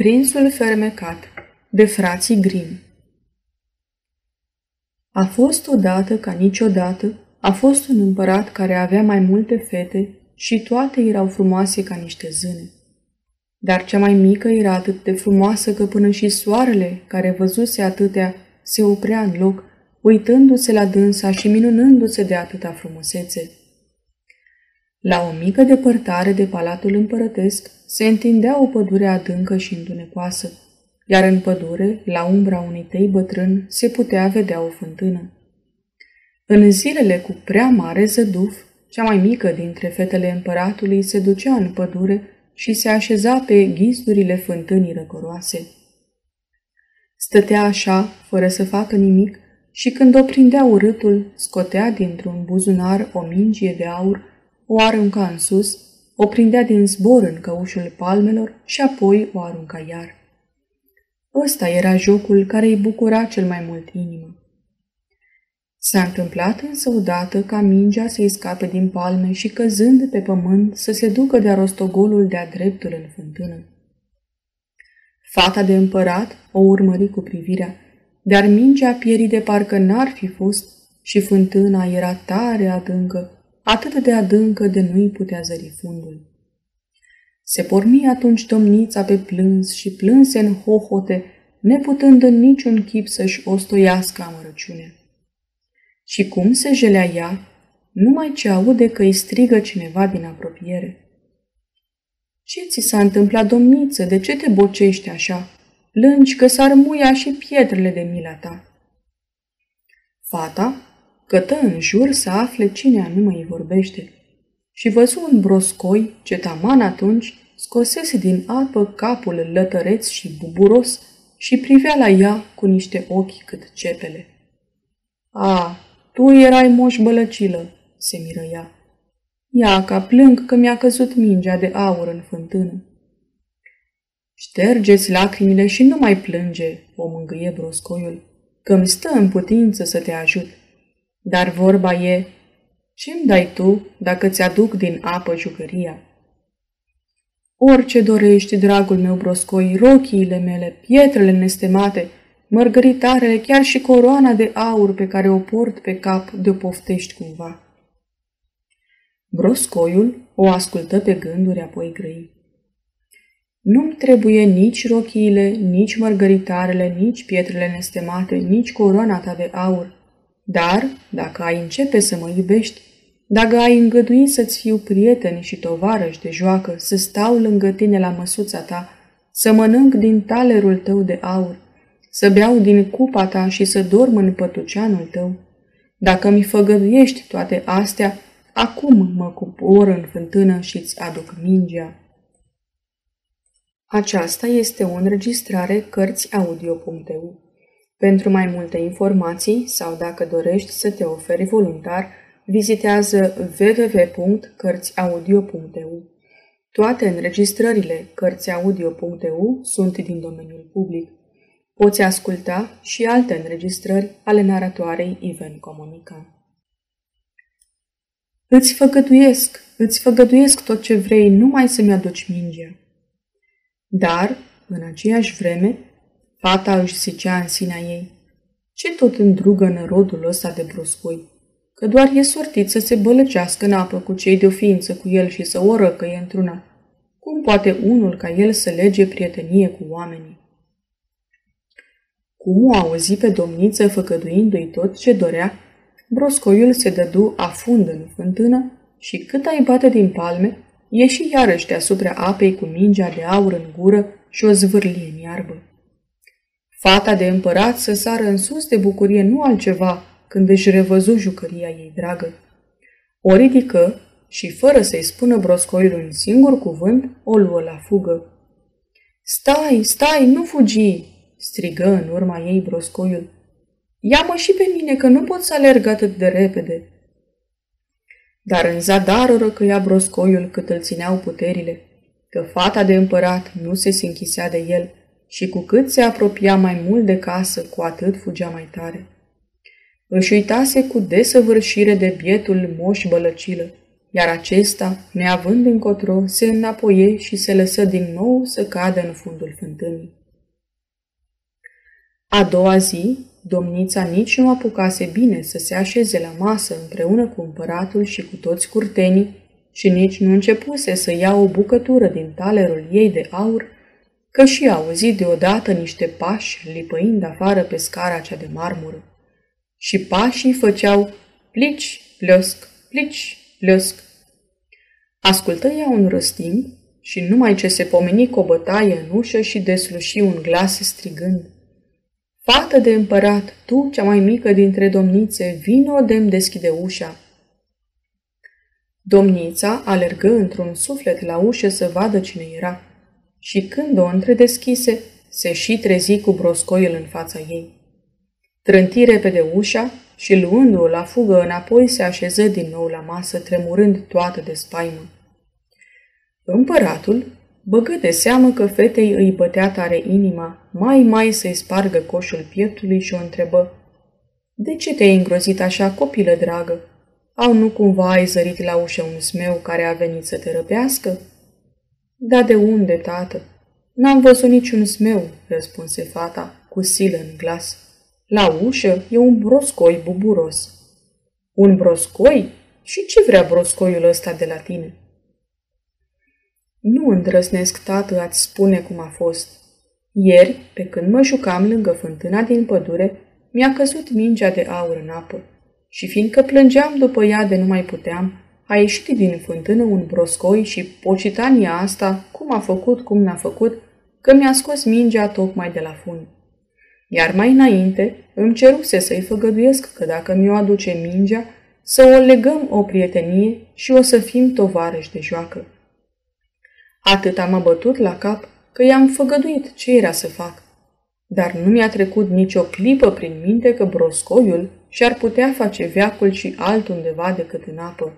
Prințul fermecat de frații Grimm A fost odată ca niciodată, a fost un împărat care avea mai multe fete și toate erau frumoase ca niște zâne. Dar cea mai mică era atât de frumoasă că până și soarele, care văzuse atâtea, se oprea în loc, uitându-se la dânsa și minunându-se de atâta frumusețe. La o mică depărtare de palatul împărătesc se întindea o pădure adâncă și întunecoasă, iar în pădure, la umbra unui tei bătrân, se putea vedea o fântână. În zilele cu prea mare zăduf, cea mai mică dintre fetele împăratului se ducea în pădure și se așeza pe ghizdurile fântânii răcoroase. Stătea așa, fără să facă nimic, și când o prindea urâtul, scotea dintr-un buzunar o mingie de aur, o arunca în sus, o prindea din zbor în căușul palmelor și apoi o arunca iar. Ăsta era jocul care îi bucura cel mai mult inima. S-a întâmplat însă odată ca mingea să-i scape din palme și căzând pe pământ să se ducă de-a rostogolul de-a dreptul în fântână. Fata de împărat o urmări cu privirea, dar mingea pierii de parcă n-ar fi fost și fântâna era tare adâncă, atât de adâncă de nu-i putea zări fundul. Se porni atunci domnița pe plâns și plânse în hohote, neputând în niciun chip să-și ostoiască amărăciunea. Și cum se jelea ea, numai ce aude că îi strigă cineva din apropiere. Ce ți s-a întâmplat, domniță? De ce te bocești așa? Plângi că s-ar muia și pietrele de mila ta. Fata cătă în jur să afle cine anume îi vorbește și văzu un broscoi ce taman atunci scosese din apă capul lătăreț și buburos și privea la ea cu niște ochi cât cepele. A, tu erai moș bălăcilă, se miră ea. Ia ca plâng că mi-a căzut mingea de aur în fântână. Ștergeți lacrimile și nu mai plânge, o mângâie broscoiul, că îmi stă în putință să te ajut. Dar vorba e, ce-mi dai tu dacă ți-aduc din apă jucăria? Orice dorești, dragul meu broscoi, rochiile mele, pietrele nestemate, mărgăritarele, chiar și coroana de aur pe care o port pe cap de-o poftești cumva. Broscoiul o ascultă pe gânduri, apoi grăi. Nu-mi trebuie nici rochiile, nici mărgăritarele, nici pietrele nestemate, nici coroana ta de aur. Dar, dacă ai începe să mă iubești, dacă ai îngădui să-ți fiu prieten și tovarăș de joacă, să stau lângă tine la măsuța ta, să mănânc din talerul tău de aur, să beau din cupa ta și să dorm în pătuceanul tău, dacă mi făgăduiești toate astea, acum mă cupor în fântână și îți aduc mingea. Aceasta este o înregistrare Cărțiaudio.eu. Pentru mai multe informații sau dacă dorești să te oferi voluntar, vizitează www.cărțiaudio.eu. Toate înregistrările Cărțiaudio.eu sunt din domeniul public. Poți asculta și alte înregistrări ale naratoarei Iven Comunica. Îți făgăduiesc, îți făgăduiesc tot ce vrei, numai să-mi aduci mingea. Dar, în aceeași vreme, fata își zicea în sinea ei, ce tot îndrugă în rodul ăsta de broscoi? Că doar e sortit să se bălăcească în apă cu cei de-o ființă cu el și să o răcăie într-una. Cum poate unul ca el să lege prietenie cu oamenii? Cum o auzi pe domniță făcăduindu-i tot ce dorea, broscoiul se dădu afund în fântână și cât ai bate din palme, ieși iarăși deasupra apei cu mingea de aur în gură și o zvârlie în iarbă. Fata de împărat să sară în sus de bucurie nu altceva când își revăzu jucăria ei dragă. O ridică și, fără să-i spună broscoiul un singur cuvânt, o luă la fugă. Stai, stai, nu fugi!" strigă în urma ei broscoiul. Ia-mă și pe mine, că nu pot să alerg atât de repede!" Dar în zadar o răcăia broscoiul cât îl țineau puterile, că fata de împărat nu se închisea de el și cu cât se apropia mai mult de casă, cu atât fugea mai tare. Își uitase cu desăvârșire de bietul moș bălăcilă iar acesta, neavând încotro, se înapoie și se lăsă din nou să cadă în fundul fântânii. A doua zi, domnița nici nu apucase bine să se așeze la masă împreună cu împăratul și cu toți curtenii și nici nu începuse să ia o bucătură din talerul ei de aur, că și auzi deodată niște pași lipăind afară pe scara cea de marmură. Și pașii făceau plici, plăsc, plici, plăsc. Ascultă ea un răstim și numai ce se pomeni cu o bătaie în ușă și desluși un glas strigând – Fată de împărat, tu, cea mai mică dintre domnițe, vino de deschide ușa. Domnița alergă într-un suflet la ușă să vadă cine era și când o întredeschise, se și trezi cu broscoiul în fața ei. Trânti repede ușa și luându-o la fugă înapoi se așeză din nou la masă, tremurând toată de spaimă. Împăratul băgă de seamă că fetei îi bătea tare inima, mai mai să-i spargă coșul pieptului și o întrebă. De ce te-ai îngrozit așa, copilă dragă? Au nu cumva ai zărit la ușă un smeu care a venit să te răpească? Da de unde, tată? N-am văzut niciun smeu, răspunse fata, cu silă în glas. La ușă e un broscoi buburos. Un broscoi? Și ce vrea broscoiul ăsta de la tine? Nu îndrăznesc, tată, a-ți spune cum a fost. Ieri, pe când mă jucam lângă fântâna din pădure, mi-a căzut mingea de aur în apă. Și fiindcă plângeam după ea de nu mai puteam, a ieșit din fântână un broscoi și pocitania asta, cum a făcut, cum n-a făcut, că mi-a scos mingea tocmai de la fund. Iar mai înainte îmi ceruse să-i făgăduiesc că dacă mi-o aduce mingea, să o legăm o prietenie și o să fim tovarăși de joacă. Atât am bătut la cap că i-am făgăduit ce era să fac. Dar nu mi-a trecut nicio clipă prin minte că broscoiul și-ar putea face veacul și altundeva decât în apă.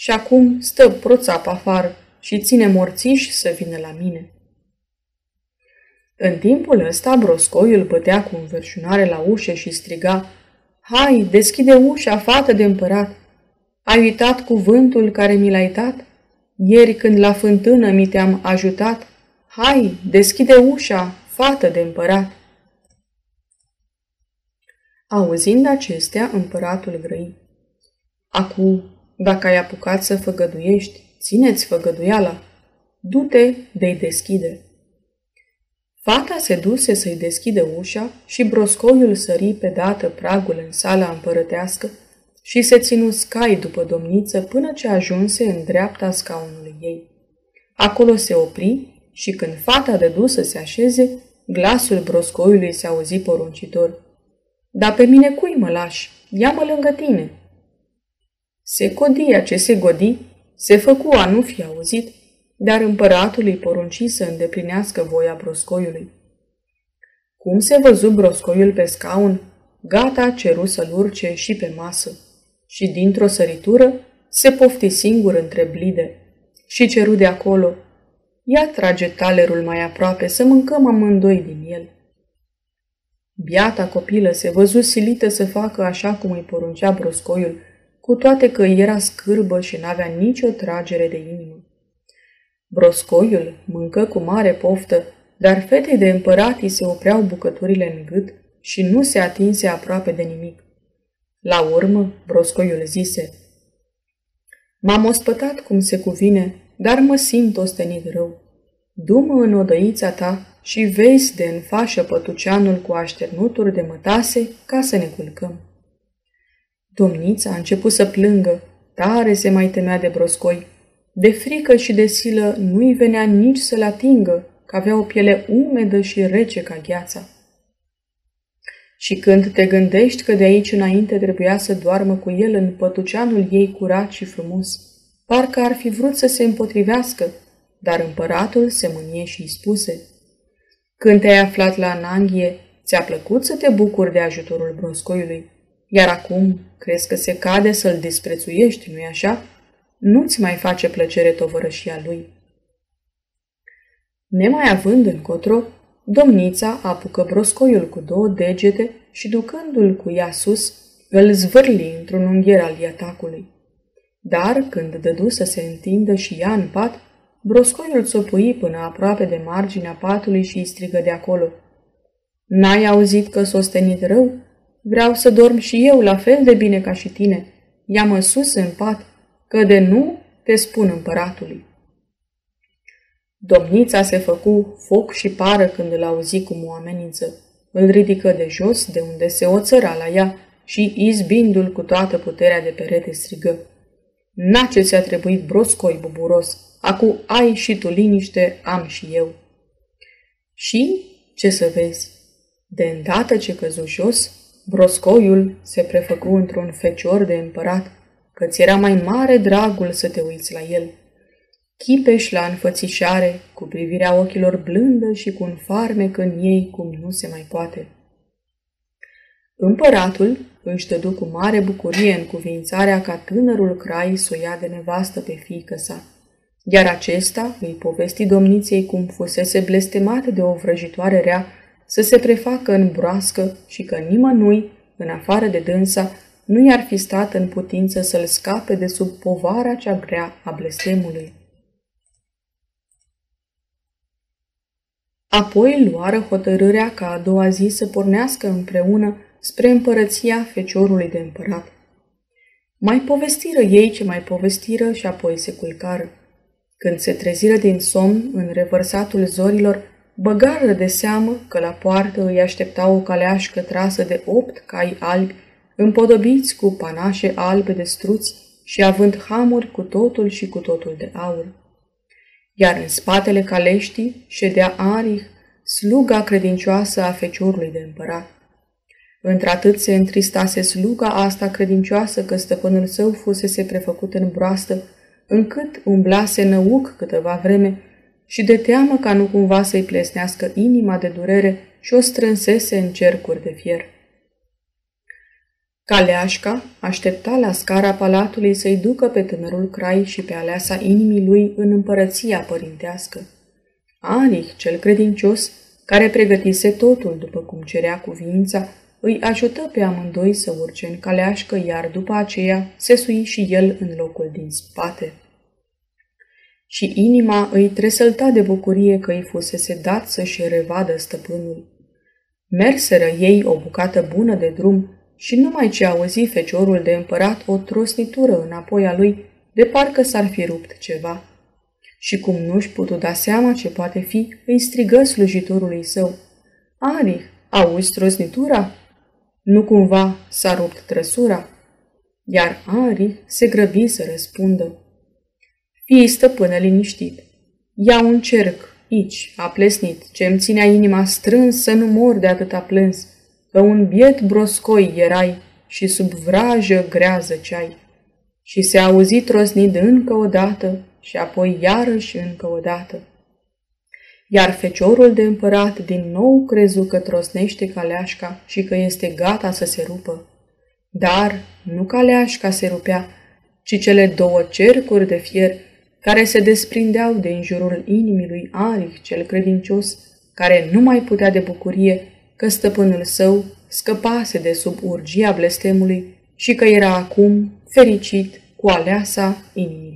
Și acum stă proțap afară și ține morțiși să vină la mine. În timpul ăsta, broscoiul bătea cu înverșunare la ușă și striga, Hai, deschide ușa, fată de împărat! Ai uitat cuvântul care mi l-ai dat? Ieri când la fântână mi te-am ajutat, hai, deschide ușa, fată de împărat. Auzind acestea, împăratul grăi. Acu, dacă ai apucat să făgăduiești, țineți făgăduiala. Du-te de-i deschide. Fata se duse să-i deschide ușa și broscoiul sări pe dată pragul în sala împărătească și se ținu scai după domniță până ce ajunse în dreapta scaunului ei. Acolo se opri și când fata de dus să se așeze, glasul broscoiului se auzi poruncitor. Dar pe mine cui mă lași? Ia-mă lângă tine!" Se codia ce se godi, se făcu a nu fi auzit, dar împăratul îi porunci să îndeplinească voia broscoiului. Cum se văzu broscoiul pe scaun, gata ceru să-l urce și pe masă și dintr-o săritură se pofti singur între blide și ceru de acolo, ia trage talerul mai aproape să mâncăm amândoi din el. Biata copilă se văzu silită să facă așa cum îi poruncea broscoiul, cu toate că era scârbă și n-avea nicio tragere de inimă. Broscoiul mâncă cu mare poftă, dar fetei de împăratii se opreau bucăturile în gât și nu se atinse aproape de nimic. La urmă, broscoiul zise, M-am ospătat cum se cuvine, dar mă simt ostenit rău. Du-mă în odăița ta și vezi de în fașă pătuceanul cu așternuturi de mătase ca să ne culcăm. Domnița a început să plângă, tare se mai temea de broscoi. De frică și de silă nu-i venea nici să-l atingă, că avea o piele umedă și rece ca gheața. Și când te gândești că de aici înainte trebuia să doarmă cu el în pătuceanul ei curat și frumos, parcă ar fi vrut să se împotrivească, dar împăratul se mânie și îi spuse, Când te-ai aflat la Ananghie, ți-a plăcut să te bucuri de ajutorul broscoiului, iar acum crezi că se cade să-l disprețuiești, nu-i așa? Nu-ți mai face plăcere tovărășia lui. Nemai având încotro, Domnița apucă broscoiul cu două degete și ducându-l cu ea sus, îl zvârli într-un ungher al iatacului. Dar, când dădu să se întindă și ea în pat, broscoiul țopui până aproape de marginea patului și îi strigă de acolo. N-ai auzit că s-o stenit rău? Vreau să dorm și eu la fel de bine ca și tine. Ia-mă sus în pat, că de nu te spun împăratului. Domnița se făcu foc și pară când îl auzi cum o amenință. Îl ridică de jos, de unde se oțăra la ea, și, izbindu-l cu toată puterea de perete, strigă. N-a ce ți-a trebuit broscoi buburos, acu ai și tu liniște, am și eu. Și, ce să vezi, de îndată ce căzu jos, broscoiul se prefăcu într-un fecior de împărat, că ți era mai mare dragul să te uiți la el. Chipeș la înfățișare, cu privirea ochilor blândă și cu un farmec în ei cum nu se mai poate. Împăratul își dădu cu mare bucurie în cuvințarea ca tânărul crai să o ia de nevastă pe fiică sa. Iar acesta îi povesti domniției cum fusese blestemat de o vrăjitoare rea să se prefacă în broască și că nimănui, în afară de dânsa, nu i-ar fi stat în putință să-l scape de sub povara cea grea a blestemului. Apoi luară hotărârea ca a doua zi să pornească împreună spre împărăția feciorului de împărat. Mai povestiră ei ce mai povestiră și apoi se culcară. Când se treziră din somn în revărsatul zorilor, băgară de seamă că la poartă îi aștepta o caleașcă trasă de opt cai albi, împodobiți cu panașe albe de struți și având hamuri cu totul și cu totul de aur. Iar în spatele caleștii ședea Arih, sluga credincioasă a feciorului de împărat. Într-atât se întristase sluga asta credincioasă că stăpânul său fusese prefăcut în broastă, încât umblase năuc câteva vreme și de teamă ca nu cumva să-i plesnească inima de durere și o strânsese în cercuri de fier. Caleașca aștepta la scara palatului să-i ducă pe tânărul crai și pe aleasa inimii lui în împărăția părintească. Anich, cel credincios, care pregătise totul după cum cerea cuvința, îi ajută pe amândoi să urce în caleașcă, iar după aceea se sui și el în locul din spate. Și inima îi tresălta de bucurie că îi fusese dat să-și revadă stăpânul. Merseră ei o bucată bună de drum și numai ce auzi feciorul de împărat o trosnitură înapoi a lui, de parcă s-ar fi rupt ceva. Și cum nu-și putu da seama ce poate fi, îi strigă slujitorului său. Arih, auzi trosnitura? Nu cumva s-a rupt trăsura? Iar Ari se grăbi să răspundă. Fii stăpână liniștit. Ia un cerc, aici, a plesnit, ce îmi ținea inima strâns să nu mor de atâta plâns, că un biet broscoi erai și sub vrajă grează ceai. Și se auzi trosnit încă o dată și apoi iarăși încă o dată iar feciorul de împărat din nou crezu că trosnește caleașca și că este gata să se rupă. Dar nu caleașca se rupea, ci cele două cercuri de fier care se desprindeau de în jurul inimii lui Arich cel credincios, care nu mai putea de bucurie că stăpânul său scăpase de sub urgia blestemului și că era acum fericit cu aleasa inimii